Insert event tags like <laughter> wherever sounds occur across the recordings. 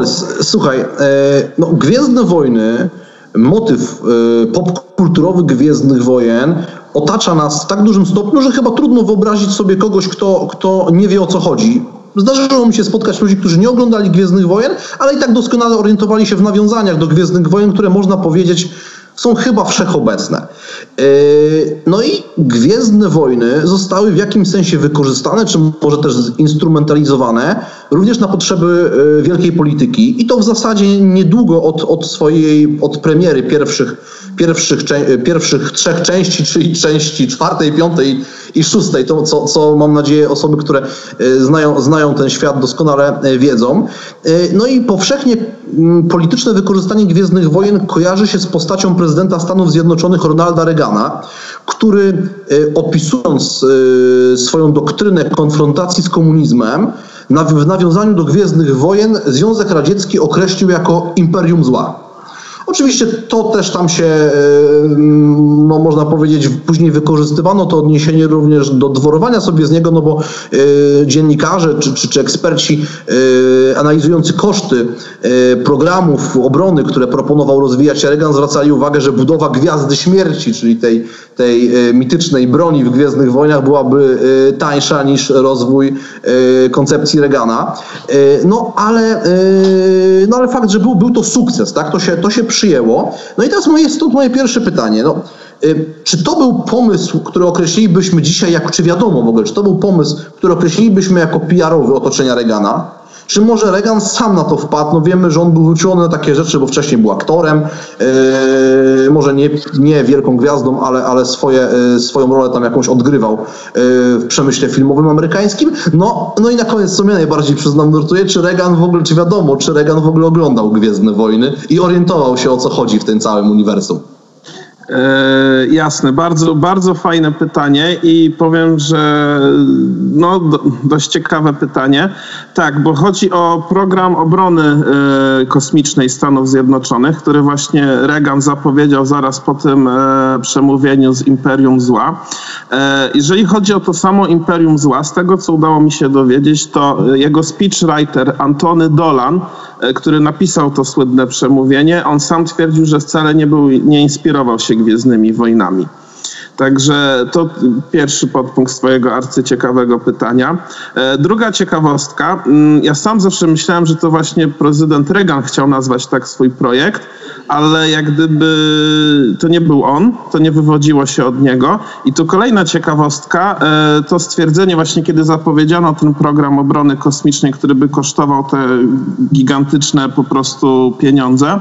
Borys, słuchaj, no, Gwiezdne Wojny, motyw popkulturowy Gwiezdnych Wojen otacza nas w tak dużym stopniu, że chyba trudno wyobrazić sobie kogoś, kto, kto nie wie o co chodzi. Zdarzyło mi się spotkać ludzi, którzy nie oglądali Gwiezdnych Wojen, ale i tak doskonale orientowali się w nawiązaniach do Gwiezdnych Wojen, które można powiedzieć są chyba wszechobecne. Yy, no i Gwiezdne Wojny zostały w jakimś sensie wykorzystane, czy może też zinstrumentalizowane również na potrzeby yy, wielkiej polityki i to w zasadzie niedługo od, od swojej, od premiery pierwszych, pierwszych, pierwszych trzech części, czyli części czwartej, piątej i szóstej, to co, co mam nadzieję osoby, które yy, znają, znają ten świat doskonale wiedzą. No i powszechnie mm, polityczne wykorzystanie Gwiezdnych Wojen kojarzy się z postacią prezydenta Stanów Zjednoczonych Ronalda Reagana, który e, opisując e, swoją doktrynę konfrontacji z komunizmem, w nawiązaniu do Gwiezdnych Wojen Związek Radziecki określił jako imperium zła. Oczywiście to też tam się, e, no można powiedzieć, później wykorzystywano to odniesienie również do dworowania sobie z niego, no bo e, dziennikarze czy, czy, czy eksperci e, analizujący koszty programów obrony, które proponował rozwijać Reagan, zwracali uwagę, że budowa Gwiazdy Śmierci, czyli tej, tej mitycznej broni w Gwiezdnych Wojnach byłaby tańsza niż rozwój koncepcji Reagana. No ale, no ale fakt, że był, był to sukces, tak? to się, to się przyjęło. No i teraz moje, stąd moje pierwsze pytanie. No, y, czy to był pomysł, który określilibyśmy dzisiaj, jako, czy wiadomo w ogóle, czy to był pomysł, który określilibyśmy jako PR-owy otoczenia Reagana? Czy może Reagan sam na to wpadł? No wiemy, że on był wyczulony na takie rzeczy, bo wcześniej był aktorem, yy, może nie, nie wielką gwiazdą, ale, ale swoje, yy, swoją rolę tam jakąś odgrywał yy, w przemyśle filmowym amerykańskim. No, no i na koniec, co mnie najbardziej przyznam nurtuje, czy Reagan w ogóle, czy wiadomo, czy Reagan w ogóle oglądał Gwiezdne Wojny i orientował się o co chodzi w tym całym uniwersum? E, jasne, bardzo, bardzo fajne pytanie i powiem, że no, do, dość ciekawe pytanie. Tak, bo chodzi o program obrony e, kosmicznej Stanów Zjednoczonych, który właśnie Reagan zapowiedział zaraz po tym e, przemówieniu z Imperium Zła. Jeżeli chodzi o to samo Imperium Zła, z tego co udało mi się dowiedzieć, to jego speechwriter Antony Dolan, który napisał to słynne przemówienie, on sam twierdził, że wcale nie, był, nie inspirował się Gwiezdnymi Wojnami. Także to pierwszy podpunkt swojego arcyciekawego pytania. E, druga ciekawostka. Mm, ja sam zawsze myślałem, że to właśnie prezydent Reagan chciał nazwać tak swój projekt, ale jak gdyby to nie był on, to nie wywodziło się od niego. I tu kolejna ciekawostka, e, to stwierdzenie właśnie, kiedy zapowiedziano ten program obrony kosmicznej, który by kosztował te gigantyczne po prostu pieniądze,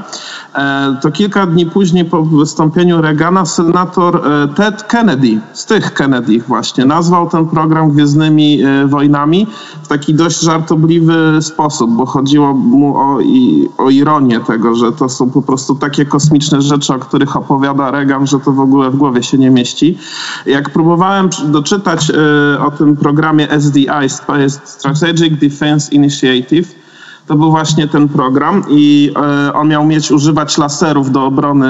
to kilka dni później po wystąpieniu Reagana senator Ted Kennedy, z tych Kennedy właśnie, nazwał ten program Gwiezdnymi e, Wojnami w taki dość żartobliwy sposób, bo chodziło mu o, o ironię tego, że to są po prostu takie kosmiczne rzeczy, o których opowiada Reagan, że to w ogóle w głowie się nie mieści. Jak próbowałem doczytać e, o tym programie SDI, Strategic Defense Initiative, to był właśnie ten program i e, on miał mieć używać laserów do obrony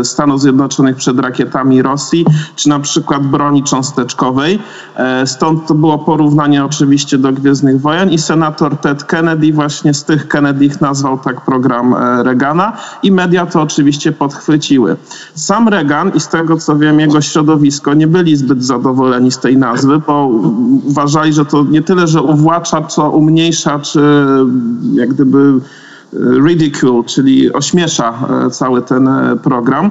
e, Stanów Zjednoczonych przed rakietami Rosji, czy na przykład broni cząsteczkowej. E, stąd to było porównanie oczywiście do Gwiezdnych Wojen i senator Ted Kennedy właśnie z tych Kennedych nazwał tak program Reagana i media to oczywiście podchwyciły. Sam Reagan i z tego co wiem jego środowisko nie byli zbyt zadowoleni z tej nazwy, bo uważali, że to nie tyle, że uwłacza, co umniejsza, czy jak gdyby e, ridicule, czyli ośmiesza e, cały ten e, program.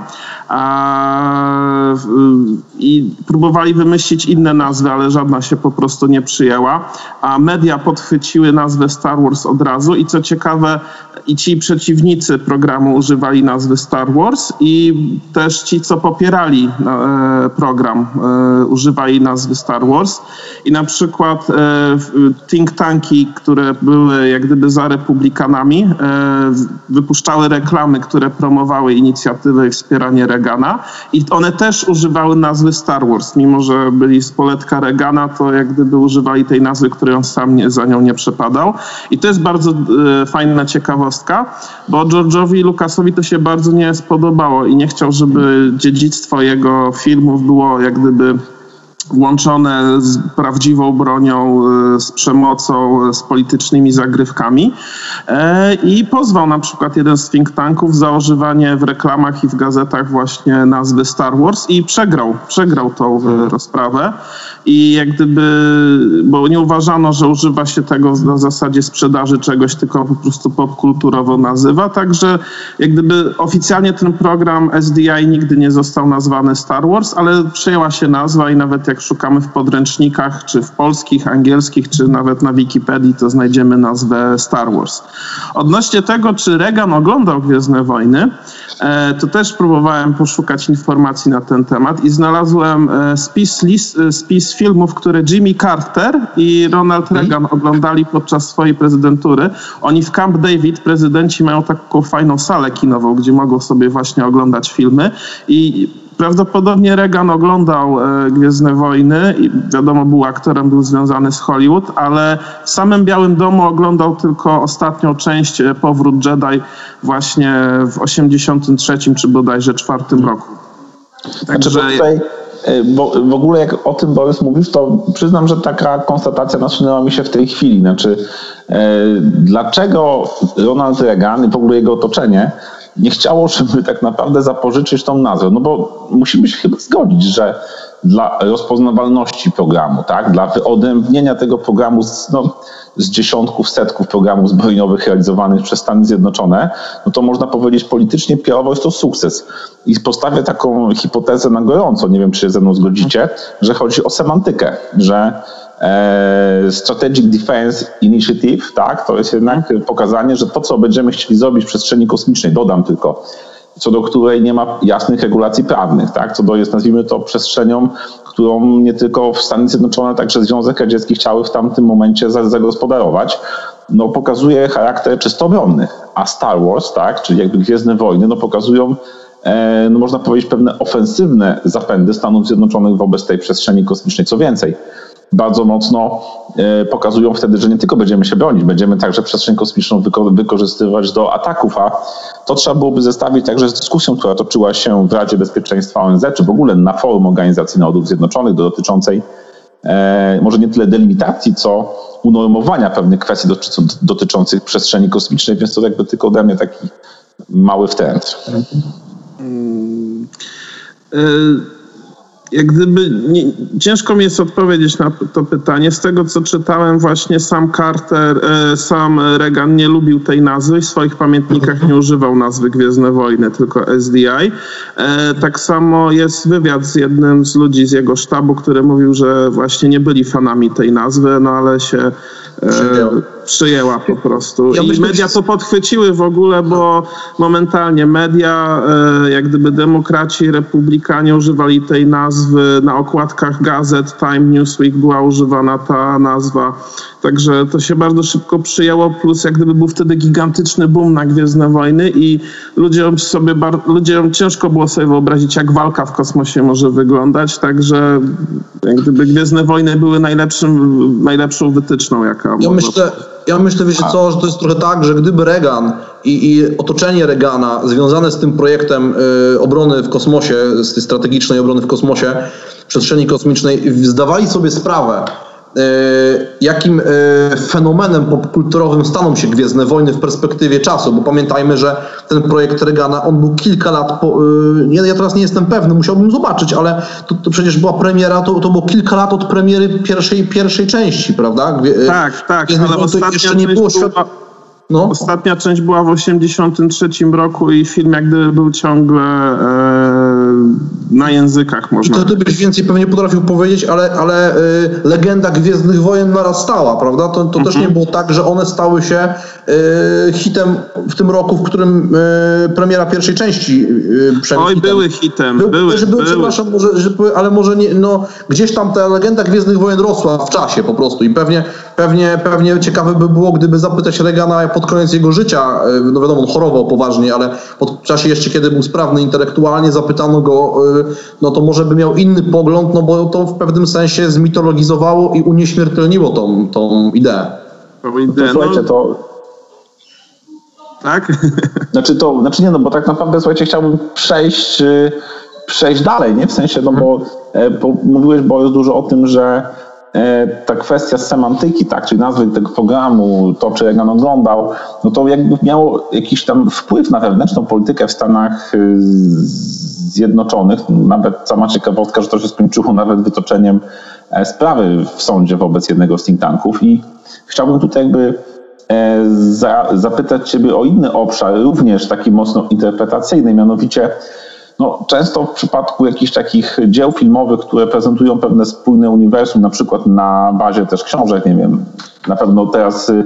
I próbowali wymyślić inne nazwy, ale żadna się po prostu nie przyjęła. A media podchwyciły nazwę Star Wars od razu i co ciekawe, i ci przeciwnicy programu używali nazwy Star Wars i też ci, co popierali program, używali nazwy Star Wars. I na przykład think tanki, które były jak gdyby za republikanami, wypuszczały reklamy, które promowały inicjatywy i wspieranie Reagana i one też używały nazwy Star Wars, mimo że byli z poletka Reagana, to jak gdyby używali tej nazwy, której on sam nie, za nią nie przepadał. I to jest bardzo e, fajna ciekawostka, bo George'owi Lucasowi to się bardzo nie spodobało i nie chciał, żeby dziedzictwo jego filmów było jak gdyby łączone z prawdziwą bronią, e, z przemocą, z politycznymi zagrywkami. E, i pozwał na przykład jeden z think tanków za używanie w reklamach i w gazetach właśnie nazwy Star Wars i przegrał, przegrał tą e, rozprawę. I jak gdyby, bo nie uważano, że używa się tego na zasadzie sprzedaży czegoś, tylko po prostu popkulturowo nazywa, także jak gdyby oficjalnie ten program SDI nigdy nie został nazwany Star Wars, ale przyjęła się nazwa i nawet jak szukamy w podręcznikach, czy w polskich, angielskich, czy nawet na Wikipedii, to znajdziemy nazwę Star Wars. Odnośnie tego, czy Reagan oglądał Gwiezdne Wojny, e, to też próbowałem poszukać informacji na ten temat i znalazłem e, spis, list, e, spis filmów, które Jimmy Carter i Ronald mhm. Reagan oglądali podczas swojej prezydentury. Oni w Camp David, prezydenci mają taką fajną salę kinową, gdzie mogą sobie właśnie oglądać filmy i Prawdopodobnie Reagan oglądał e, Gwiezdne Wojny i wiadomo, był aktorem, był związany z Hollywood, ale w samym Białym Domu oglądał tylko ostatnią część e, Powrót Jedi właśnie w 83 czy bodajże czwartym roku. Także znaczy, tutaj, e, bo w ogóle jak o tym Borys mówisz, to przyznam, że taka konstatacja nasunęła mi się w tej chwili. Znaczy, dlaczego Ronald Reagan i w ogóle jego otoczenie nie chciało, żeby tak naprawdę zapożyczyć tą nazwę. No bo musimy się chyba zgodzić, że dla rozpoznawalności programu, tak, dla wyodrębnienia tego programu z, no, z dziesiątków, setków programów zbrojeniowych realizowanych przez Stany Zjednoczone, no to można powiedzieć politycznie, PR-owo jest to sukces. I postawię taką hipotezę na gorąco, nie wiem czy się ze mną zgodzicie, że chodzi o semantykę, że Strategic Defense Initiative, tak, to jest jednak pokazanie, że to, co będziemy chcieli zrobić w przestrzeni kosmicznej, dodam tylko, co do której nie ma jasnych regulacji prawnych, tak, co do jest, nazwijmy to, przestrzenią, którą nie tylko Stany Zjednoczone, także Związek Radziecki chciały w tamtym momencie zagospodarować, no, pokazuje charakter czysto obronny. A Star Wars, tak, czyli jakby Gwiezdne Wojny, no, pokazują e, no można powiedzieć, pewne ofensywne zapędy Stanów Zjednoczonych wobec tej przestrzeni kosmicznej. Co więcej, bardzo mocno e, pokazują wtedy, że nie tylko będziemy się bronić, będziemy także przestrzeń kosmiczną wykorzystywać do ataków, a to trzeba byłoby zestawić także z dyskusją, która toczyła się w Radzie Bezpieczeństwa ONZ, czy w ogóle na forum Organizacji Narodów Zjednoczonych dotyczącej e, może nie tyle delimitacji, co unormowania pewnych kwestii dotyczących przestrzeni kosmicznej, więc to jakby tylko ode mnie taki mały wtręt. Hmm. Y jak gdyby nie, ciężko mi jest odpowiedzieć na to pytanie. Z tego co czytałem, właśnie sam Carter, e, sam Reagan nie lubił tej nazwy. W swoich pamiętnikach nie używał nazwy Gwiezdne Wojny, tylko SDI. E, tak samo jest wywiad z jednym z ludzi z jego sztabu, który mówił, że właśnie nie byli fanami tej nazwy, no ale się e, przyjęła po prostu. I media to podchwyciły w ogóle, bo momentalnie media, e, jak gdyby demokraci, republikanie używali tej nazwy na okładkach gazet, Time, Newsweek była używana ta nazwa. Także to się bardzo szybko przyjęło, plus jak gdyby był wtedy gigantyczny boom na Gwiezdne Wojny i ludziom sobie ludziom ciężko było sobie wyobrazić, jak walka w kosmosie może wyglądać, także jak gdyby Gwiezdne Wojny były najlepszym, najlepszą wytyczną, jaka ja myślę, ja myślę, wiecie co, że to jest trochę tak, że gdyby Reagan i, i otoczenie Reagana związane z tym projektem y, obrony w kosmosie, z tej strategicznej obrony w kosmosie, przestrzeni kosmicznej, zdawali sobie sprawę, jakim e, fenomenem popkulturowym staną się Gwiezdne Wojny w perspektywie czasu, bo pamiętajmy, że ten projekt Regana, on był kilka lat, po, e, ja teraz nie jestem pewny, musiałbym zobaczyć, ale to, to przecież była premiera, to, to było kilka lat od premiery pierwszej, pierwszej części, prawda? Tak, tak, Gwiezdne ale ostatnia jeszcze nie było świat... No. Ostatnia część była w 1983 roku i film jak gdyby był ciągle e, na językach można. I to ty byś więcej pewnie potrafił powiedzieć, ale, ale y, legenda Gwiezdnych Wojen narastała, prawda? To, to też mhm. nie było tak, że one stały się y, hitem w tym roku, w którym y, premiera pierwszej części y, Oj, hitem. były hitem. By, były, że były, były. Przepraszam, może, że, ale może nie, no, gdzieś tam ta legenda Gwiezdnych Wojen rosła w czasie po prostu i pewnie, pewnie, pewnie ciekawe by było, gdyby zapytać Regana pod koniec jego życia, y, no wiadomo, on chorował poważnie, ale pod czasie jeszcze, kiedy był sprawny intelektualnie, zapytano go y, no to może by miał inny pogląd, no bo to w pewnym sensie zmitologizowało i unieśmiertelniło tą, tą ideę. Tą ideę, to, słuchajcie, no... to... Tak? <laughs> Znaczy to, znaczy nie no, bo tak naprawdę słuchajcie, chciałbym przejść y, przejść dalej, nie? W sensie, no bo, bo mówiłeś Borys dużo o tym, że ta kwestia semantyki, tak, czyli nazwy tego programu, to czy jak on oglądał, no to jakby miało jakiś tam wpływ na wewnętrzną politykę w Stanach Zjednoczonych. Nawet sama ciekawostka, że to się skończyło nawet wytoczeniem e, sprawy w sądzie wobec jednego z think tanków i chciałbym tutaj jakby e, za, zapytać Ciebie o inny obszar, również taki mocno interpretacyjny, mianowicie no, często w przypadku jakichś takich dzieł filmowych, które prezentują pewne spójne uniwersum, na przykład na bazie też książek, nie wiem, na pewno teraz y,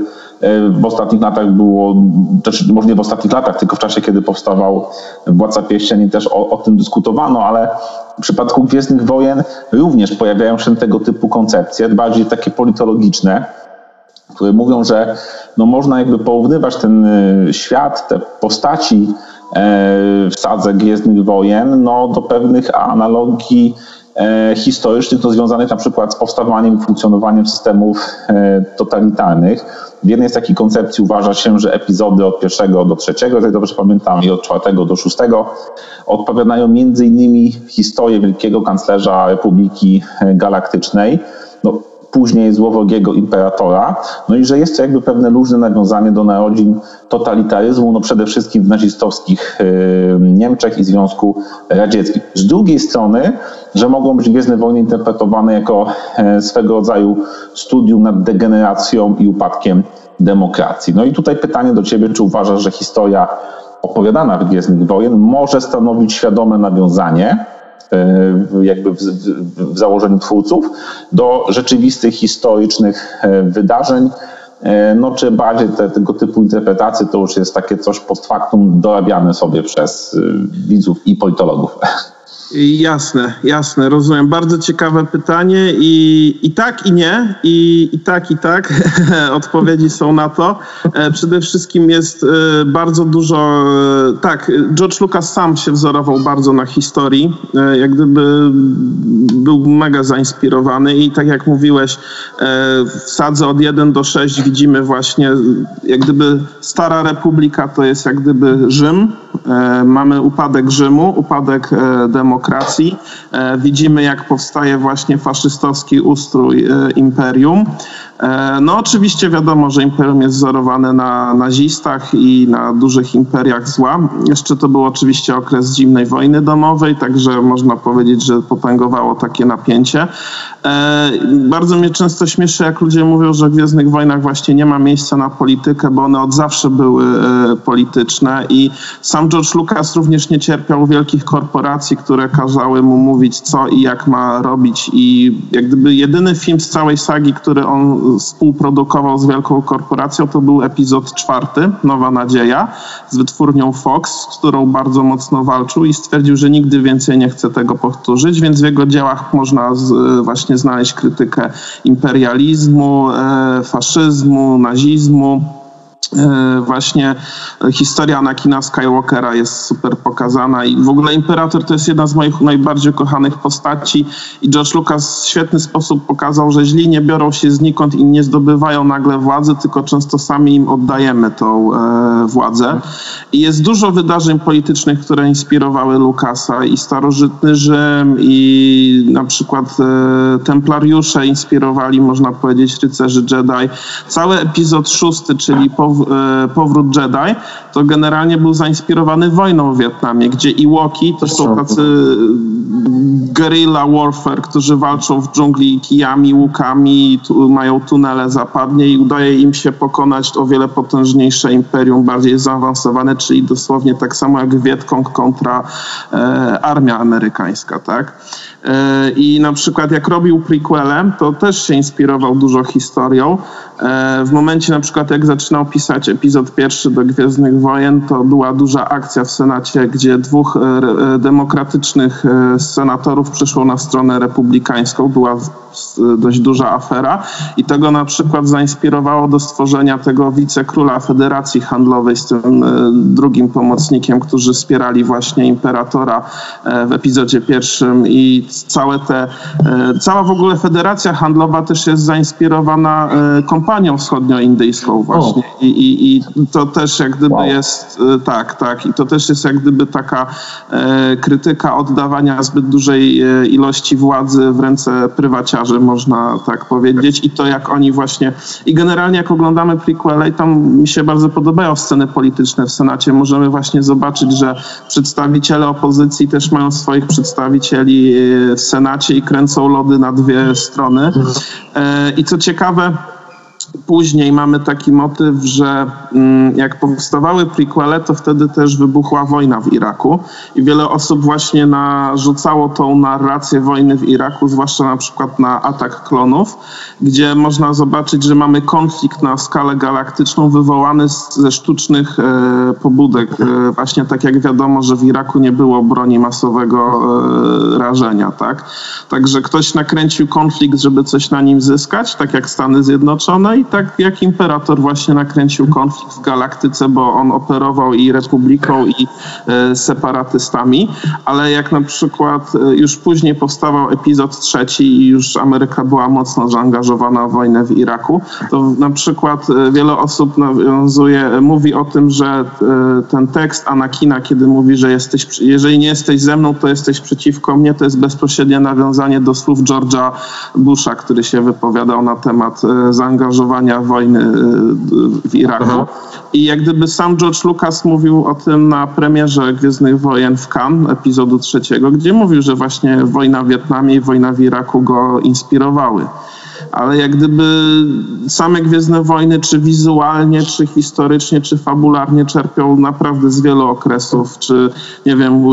w ostatnich latach było, znaczy może nie w ostatnich latach, tylko w czasie, kiedy powstawał Władca Pierścieni też o, o tym dyskutowano, ale w przypadku Gwiezdnych Wojen również pojawiają się tego typu koncepcje, bardziej takie politologiczne, które mówią, że no można jakby porównywać ten e, świat, te postaci e, w sadze Gwiezdnych Wojen no, do pewnych analogii historycznych, no, związanych na przykład z powstawaniem i funkcjonowaniem systemów totalitarnych. W jednej z takich koncepcji uważa się, że epizody od pierwszego do trzeciego, jeżeli dobrze pamiętam, i od czwartego do szóstego odpowiadają między innymi historię wielkiego kanclerza Republiki Galaktycznej. No, później złowrogiego imperatora, no i że jest to jakby pewne luźne nawiązanie do narodzin totalitaryzmu, no przede wszystkim w nazistowskich y, Niemczech i Związku Radzieckim. Z drugiej strony, że mogą być Gwiezdne Wojny interpretowane jako e, swego rodzaju studium nad degeneracją i upadkiem demokracji. No i tutaj pytanie do Ciebie, czy uważasz, że historia opowiadana w Gwiezdnych Wojen może stanowić świadome nawiązanie jakby w, w, w, założeniu twórców do rzeczywistych historycznych e, wydarzeń, no czy bardziej te, tego typu interpretacje to już jest takie coś post factum dorabiane sobie przez widzów i politologów. Jasne, jasne, rozumiem. Bardzo ciekawe pytanie i, i tak, i nie, i, i tak, i tak. <laughs> Odpowiedzi są na to. E, przede wszystkim jest e, bardzo dużo, e, tak, George Lucas sam się wzorował bardzo na historii, jak gdyby był mega zainspirowany i tak jak mówiłeś, w sadze od 1 do 6 widzimy właśnie, jak gdyby Stara Republika to jest jak gdyby Rzym, mamy upadek Rzymu, upadek demokracji, demokracji. E, widzimy, jak powstaje właśnie faszystowski ustrój e, imperium. E, no oczywiście wiadomo, że imperium jest wzorowane na nazistach i na dużych imperiach zła. Jeszcze to był oczywiście okres zimnej wojny domowej, także można powiedzieć, że potęgowało takie napięcie. Bardzo mnie często śmieszy, jak ludzie mówią, że w Gwiezdnych Wojnach właśnie nie ma miejsca na politykę, bo one od zawsze były polityczne i sam George Lucas również nie cierpiał wielkich korporacji, które kazały mu mówić co i jak ma robić i jak gdyby jedyny film z całej sagi, który on współprodukował z wielką korporacją, to był epizod czwarty, Nowa Nadzieja, z wytwórnią Fox, z którą bardzo mocno walczył i stwierdził, że nigdy więcej nie chce tego powtórzyć, więc w jego dziełach można z, właśnie znaleźć krytykę imperializmu, e, faszyzmu, nazizmu. E, właśnie historia Anakina Skywalkera jest super pokazana i w ogóle Imperator to jest jedna z moich najbardziej kochanych postaci i George Lucas w świetny sposób pokazał, że źli nie biorą się znikąd i nie zdobywają nagle władzy, tylko często sami im oddajemy tą e, władzę. I jest dużo wydarzeń politycznych, które inspirowały Lucasa i starożytny Rzym i na przykład e, templariusze inspirowali, można powiedzieć, rycerzy Jedi. Cały epizod szósty, czyli po E, powrót Jedi, to generalnie był zainspirowany wojną w Wietnamie, gdzie Iwoki to są tacy guerrilla warfare, którzy walczą w dżungli kijami, łukami, tu, mają tunele zapadnie i udaje im się pokonać o wiele potężniejsze imperium, bardziej zaawansowane, czyli dosłownie tak samo jak Wietkong kontra e, armia amerykańska, tak? E, I na przykład jak robił prequelem, to też się inspirował dużo historią. E, w momencie na przykład jak zaczynał pisać epizod pierwszy do Gwiezdnych Wojen, to była duża akcja w Senacie, gdzie dwóch demokratycznych senatorów imperatorów przeszło na stronę republikańską. Była dość duża afera i tego na przykład zainspirowało do stworzenia tego wicekróla Federacji Handlowej z tym e, drugim pomocnikiem, którzy wspierali właśnie imperatora e, w epizodzie pierwszym i całe te, e, cała w ogóle Federacja Handlowa też jest zainspirowana kompanią wschodnioindyjską właśnie I, i, i to też jak gdyby wow. Jest tak, tak i to też jest jak gdyby taka krytyka oddawania zbyt dużej ilości władzy w ręce prywaciarzy można tak powiedzieć, i to jak oni właśnie. I generalnie jak oglądamy prequele, tam mi się bardzo podobają sceny polityczne w Senacie, możemy właśnie zobaczyć, że przedstawiciele opozycji też mają swoich przedstawicieli w Senacie i kręcą lody na dwie strony. E, I co ciekawe, Później mamy taki motyw, że mm, jak powstawały prequele, to wtedy też wybuchła wojna w Iraku i wiele osób właśnie narzucało tą narrację wojny w Iraku, zwłaszcza na przykład na atak klonów, gdzie można zobaczyć, że mamy konflikt na skalę galaktyczną wywołany ze sztucznych e, pobudek. E, właśnie tak jak wiadomo, że w Iraku nie było broni masowego e, rażenia, tak? Także ktoś nakręcił konflikt, żeby coś na nim zyskać, tak jak Stany Zjednoczone i tak jak imperator właśnie nakręcił konflikt w galaktyce, bo on operował i republiką, i e, separatystami, ale jak na przykład e, już później powstawał epizod trzeci i już Ameryka była mocno zaangażowana w wojnę w Iraku, to na przykład e, wiele osób nawiązuje, mówi o tym, że ten tekst Anakina, kiedy mówi, że jesteś, jeżeli nie jesteś ze mną, to jesteś przeciwko mnie, to jest bezpośrednie nawiązanie do słów George'a Busha, który się wypowiadał na temat zaangażowania trwania wojny y, w Iraku. Aha. I jak gdyby sam George Lucas mówił o tym na premierze Gwiezdnych Wojen w Cannes, epizodu trzeciego, gdzie mówił, że właśnie wojna w Wietnamie i wojna w Iraku go inspirowały ale jak gdyby same Gwiezdne Wojny, czy wizualnie, czy historycznie, czy fabularnie czerpią naprawdę z wielu okresów, czy nie wiem,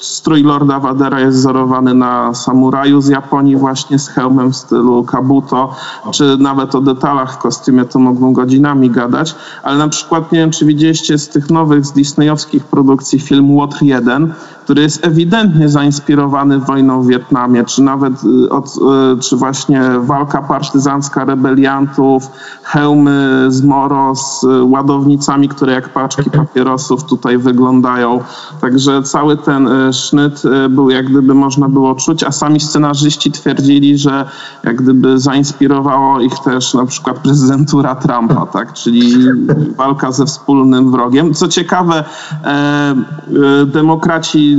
strój Lorda Vadera jest wzorowany na samuraju z Japonii właśnie z hełmem w stylu kabuto, czy nawet o detalach w kostiumie to mogą godzinami gadać, ale na przykład nie wiem, czy widzieliście z tych nowych, z disneyowskich produkcji film Łotr 1, który jest ewidentnie zainspirowany wojną w Wietnamie, czy nawet y, od, y, czy właśnie walka partyzancka rebeliantów, hełmy z Moro z y, ładownicami, które jak paczki papierosów tutaj wyglądają. Także cały ten sznyt był jak gdyby można było czuć, a sami scenarzyści twierdzili, że jak gdyby zainspirowało ich też na przykład prezydentura Trumpa, tak? czyli walka ze wspólnym wrogiem. Co ciekawe, e,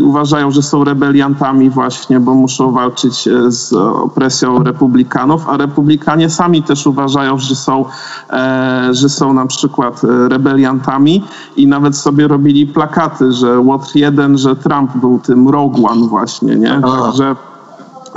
uważają, że są rebeliantami właśnie, bo muszą walczyć e, z opresją republikanów, a republikanie sami też uważają, że są, e, że są na przykład e, rebeliantami i nawet sobie robili plakaty, że Łotr jeden, że Trump był tym Rogue One właśnie, nie? Także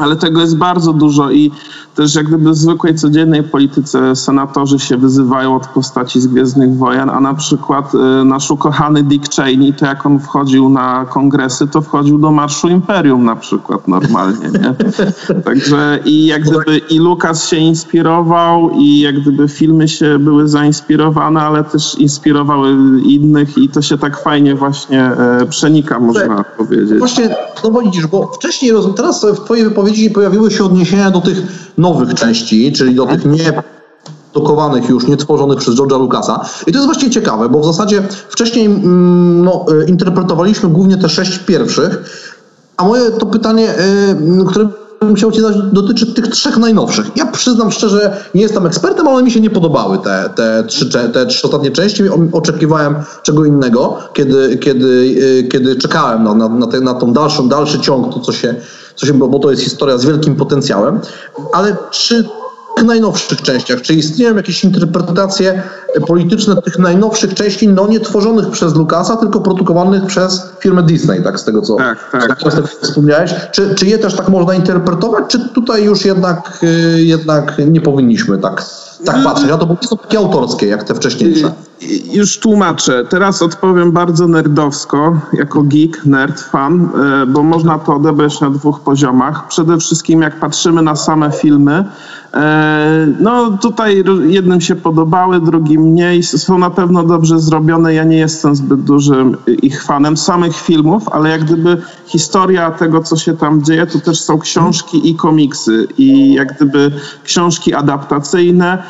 ale tego jest bardzo dużo i też jak gdyby w zwykłej, codziennej polityce senatorzy się wyzywają od postaci z Gwiezdnych Wojen, a na przykład y, nasz ukochany Dick Cheney, to jak on wchodził na kongresy, to wchodził do Marszu Imperium na przykład normalnie, nie? <laughs> Także i jak gdyby i Lukas się inspirował i jak gdyby filmy się były zainspirowane, ale też inspirowały innych i to się tak fajnie właśnie e, przenika, można powiedzieć. Właśnie, no bo widzisz, bo wcześniej, teraz w twojej wypowiedzi pojawiły się odniesienia do tych nowych części, czyli do tych nie dokowanych już, nie tworzonych przez George'a Lucasa. I to jest właśnie ciekawe, bo w zasadzie wcześniej mm, no, e, interpretowaliśmy głównie te sześć pierwszych, a moje to pytanie, e, które bym chciał Ci zadać, dotyczy tych trzech najnowszych. Ja przyznam szczerze, nie jestem ekspertem, ale mi się nie podobały te, te, trzy, te trzy ostatnie części. Oczekiwałem czego innego, kiedy, kiedy, e, kiedy czekałem na, na, na, te, na tą dalszą, dalszy ciąg, to co się co się, bo to jest historia z wielkim potencjałem, ale czy tych najnowszych częściach, czy istnieją jakieś interpretacje polityczne tych najnowszych części, no nie tworzonych przez Lucasa, tylko produkowanych przez firmę Disney, tak z tego co, tak, tak. Co wspomniałeś. Czy, czy je też tak można interpretować, czy tutaj już jednak, y, jednak nie powinniśmy tak, tak patrzeć? A to są takie autorskie, jak te wcześniejsze. Już tłumaczę. Teraz odpowiem bardzo nerdowsko, jako geek, nerd, fan, y, bo można to odebrać na dwóch poziomach. Przede wszystkim jak patrzymy na same filmy, E, no tutaj jednym się podobały, drugim mniej, są na pewno dobrze zrobione. Ja nie jestem zbyt dużym ich fanem samych filmów, ale jak gdyby historia tego, co się tam dzieje, to też są książki i komiksy i jak gdyby książki adaptacyjne, E,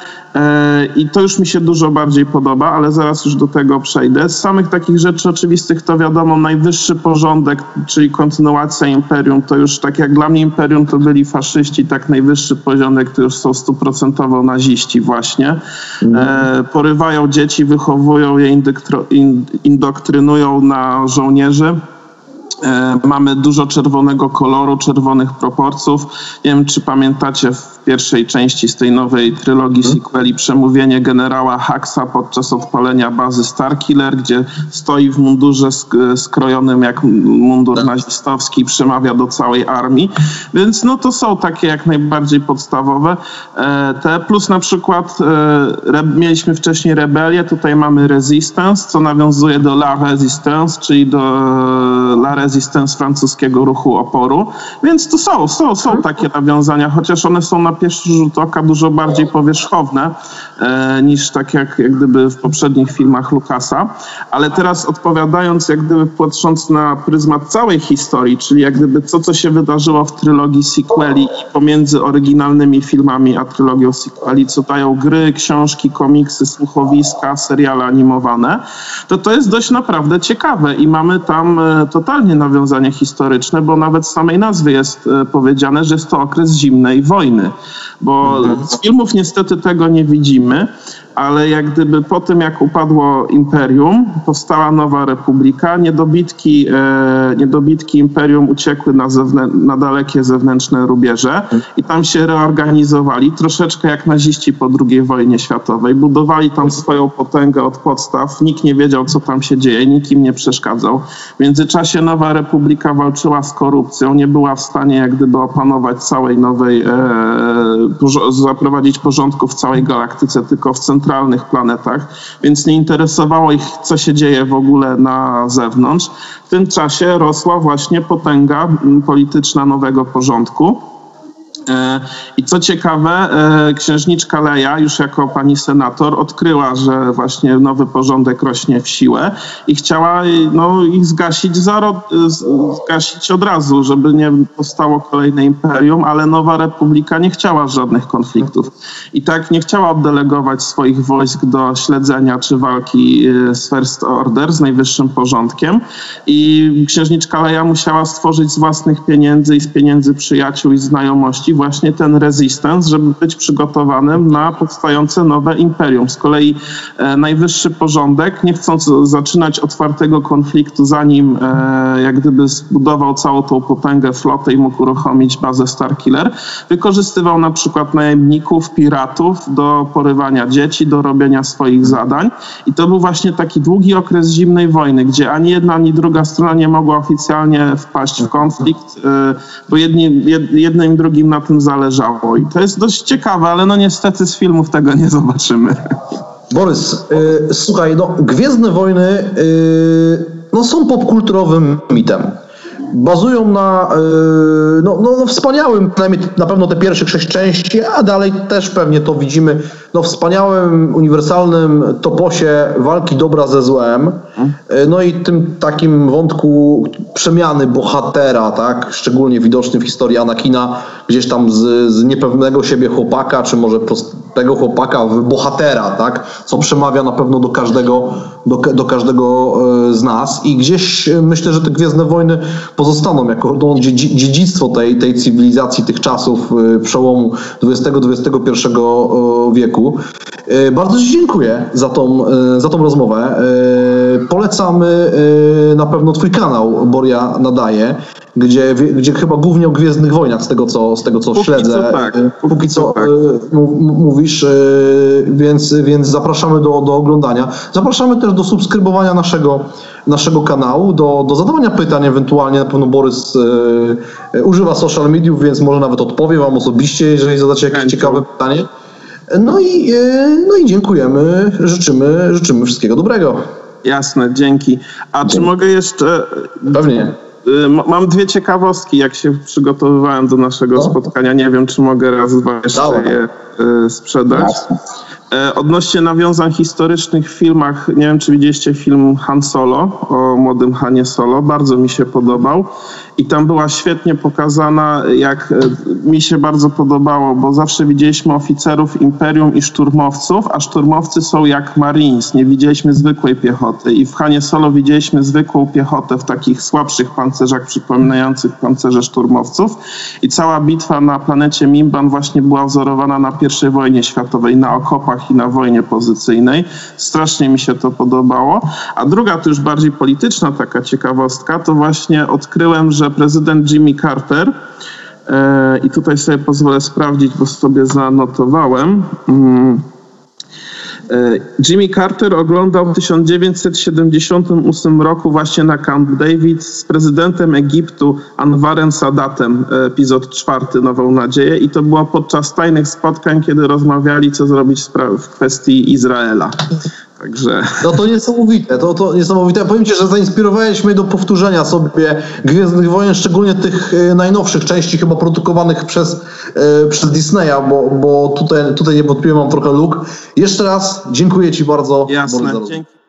I to już mi się dużo bardziej podoba, ale zaraz już do tego przejdę. Z samych takich rzeczy oczywistych to wiadomo, najwyższy porządek, czyli kontynuacja Imperium, to już tak jak dla mnie Imperium to byli faszyści, tak najwyższy porządek to już są stuprocentowo naziści właśnie. E, porywają dzieci, wychowują je, indoktrynują na żołnierzy. E, mamy dużo czerwonego koloru, czerwonych proporcjów. Nie wiem, czy pamiętacie w pierwszej części z tej nowej trylogii hmm. sequeli przemówienie generała Haxa podczas odpalenia bazy Starkiller, gdzie stoi w mundurze skrojonym jak mundur tak. nazistowski i przemawia do całej armii. Więc no to są takie jak najbardziej podstawowe. E, te plus na przykład e, mieliśmy wcześniej rebelię, tutaj mamy resistance, co nawiązuje do la resistance, czyli do la resistance francuskiego ruchu oporu. Więc to są, są, są mhm. takie nawiązania, chociaż one są na pierwszy rzut oka dużo bardziej powierzchowne e, niż tak jak, jak gdyby w poprzednich filmach Lucasa. Ale teraz odpowiadając, jak gdyby patrząc na pryzmat całej historii, czyli jak gdyby to, co się wydarzyło w trylogii sequeli i pomiędzy oryginalnymi filmami a trylogią sequeli, co dają gry, książki, komiksy, słuchowiska, seriale animowane, to to jest dość naprawdę ciekawe i mamy tam e, totalnie nawiązanie historyczne, bo nawet z samej nazwy jest e, powiedziane, że jest to okres zimnej wojny bo mhm. z filmów niestety tego nie widzimy ale jak gdyby po tym, jak upadło imperium, powstała nowa republika, niedobitki, e, niedobitki imperium uciekły na, zewnę- na dalekie zewnętrzne rubieże i tam się reorganizowali, troszeczkę jak naziści po II wojnie światowej. Budowali tam swoją potęgę od podstaw, nikt nie wiedział, co tam się dzieje, nikt im nie przeszkadzał. W międzyczasie nowa republika walczyła z korupcją, nie była w stanie jak gdyby opanować całej nowej, e, zaprowadzić porządku w całej galaktyce, tylko w centrum centralnych planetach, więc nie interesowało ich, co się dzieje w ogóle na zewnątrz. W tym czasie rosła właśnie potęga polityczna nowego porządku. E, I co ciekawe, e, księżniczka Leja, już jako pani senator, odkryła, że właśnie nowy porządek rośnie w siłę i chciała no, ich zgasić, za, zgasić od razu, żeby nie powstało kolejne imperium, ale nowa republika nie chciała żadnych konfliktów. I tak nie chciała oddelegować swoich wojsk do śledzenia czy walki e, z First Order, z najwyższym porządkiem. I księżniczka Leja musiała stworzyć z własnych pieniędzy i z pieniędzy przyjaciół i znajomości właśnie ten resistance, żeby być przygotowanym na powstające nowe imperium. Z kolei e, najwyższy porządek, nie chcąc zaczynać otwartego konfliktu, zanim e, jak gdyby zbudował całą tą potęgę flotę i mógł uruchomić bazę Starkiller, wykorzystywał na przykład najemników, piratów do porywania dzieci, do robienia swoich zadań. I to był właśnie taki długi okres zimnej wojny, gdzie ani jedna, ani druga strona nie mogła oficjalnie wpaść w konflikt, e, bo jednym i drugim na tym zależało. I to jest dość ciekawe, ale no niestety z filmów tego nie zobaczymy. Borys, yy, słuchaj, no Gwiezdne Wojny yy, no, są popkulturowym mitem bazują na yy, no, no, no, wspaniałym, przynajmniej na pewno te pierwsze sześć części, a dalej też pewnie to widzimy, no wspaniałym, uniwersalnym toposie walki dobra ze złem, yy, no i tym takim wątku przemiany bohatera, tak, szczególnie widoczny w historii Anakina, gdzieś tam z, z niepewnego siebie chłopaka, czy może tego chłopaka w bohatera, tak, co przemawia na pewno do każdego, do, do każdego yy, z nas. I gdzieś myślę, że te Gwiezdne Wojny pozostaną jako no, dziedzictwo tej, tej cywilizacji, tych czasów y, przełomu XX-XXI wieku. Y, bardzo Ci dziękuję za tą, y, za tą rozmowę. Polecamy na pewno Twój kanał Boria Nadaje gdzie, gdzie chyba głównie o Gwiezdnych Wojnach, z tego co, z tego, co Póki śledzę. Co tak. Póki, Póki co, co tak. mówisz, więc, więc zapraszamy do, do oglądania. Zapraszamy też do subskrybowania naszego naszego kanału do, do zadawania pytań, ewentualnie na pewno Borys e, używa social mediów, więc może nawet odpowie Wam osobiście, jeżeli zadacie jakieś ciekawe pytanie. No i, e, no i dziękujemy, życzymy, życzymy wszystkiego dobrego. Jasne, dzięki. A dzięki. czy mogę jeszcze... Pewnie. E, mam dwie ciekawostki, jak się przygotowywałem do naszego no. spotkania. Nie wiem, czy mogę raz, dwa jeszcze je sprzedać. Jasne. E, odnośnie nawiązań historycznych w filmach, nie wiem czy widzieliście film Han Solo o młodym Hanie Solo, bardzo mi się podobał. I tam była świetnie pokazana, jak e, mi się bardzo podobało, bo zawsze widzieliśmy oficerów imperium i szturmowców, a szturmowcy są jak Marines, nie widzieliśmy zwykłej piechoty. I w Hanie Solo widzieliśmy zwykłą piechotę w takich słabszych pancerzach przypominających pancerze szturmowców. I cała bitwa na planecie Mimban właśnie była wzorowana na I wojnie światowej, na okopach i na wojnie pozycyjnej. Strasznie mi się to podobało. A druga, to już bardziej polityczna taka ciekawostka, to właśnie odkryłem, że prezydent Jimmy Carter, e, i tutaj sobie pozwolę sprawdzić, bo sobie zanotowałem. E, Jimmy Carter oglądał w 1978 roku właśnie na Camp David z prezydentem Egiptu Anwarem Sadatem, e, epizod czwarty Nową Nadzieję i to było podczas tajnych spotkań, kiedy rozmawiali, co zrobić w kwestii Izraela. Także... No to niesamowite, to, to niesamowite. Powiem Ci, że zainspirowałeś mnie do powtórzenia sobie Gwiezdnych Wojen, szczególnie tych e, najnowszych części, chyba produkowanych przez, e, przez Disneya, bo, bo tutaj, tutaj niewątpliwie mam trochę luk. Jeszcze raz dziękuję Ci bardzo. Jasne, dzięki.